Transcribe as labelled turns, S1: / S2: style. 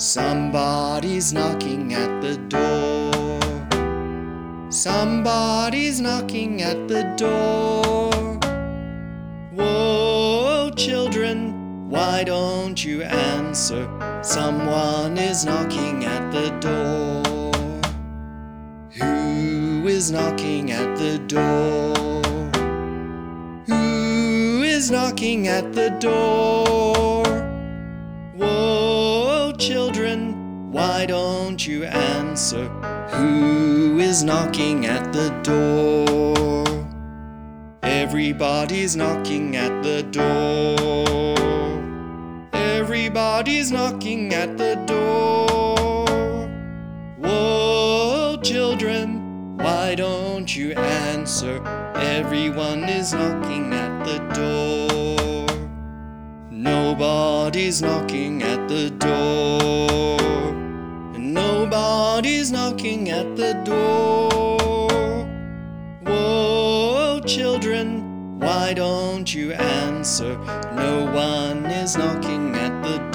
S1: Somebody's knocking at the door. Somebody's knocking at the door. Whoa, children, why don't you answer? Someone is knocking at the door. Who is knocking at the door? Who is knocking at the door? Why don't you answer? Who is knocking at the door? Everybody's knocking at the door. Everybody's knocking at the door. Whoa, children, why don't you answer? Everyone is knocking at the door. Nobody's knocking at the door. Nobody's knocking at the door. Whoa, children, why don't you answer? No one is knocking at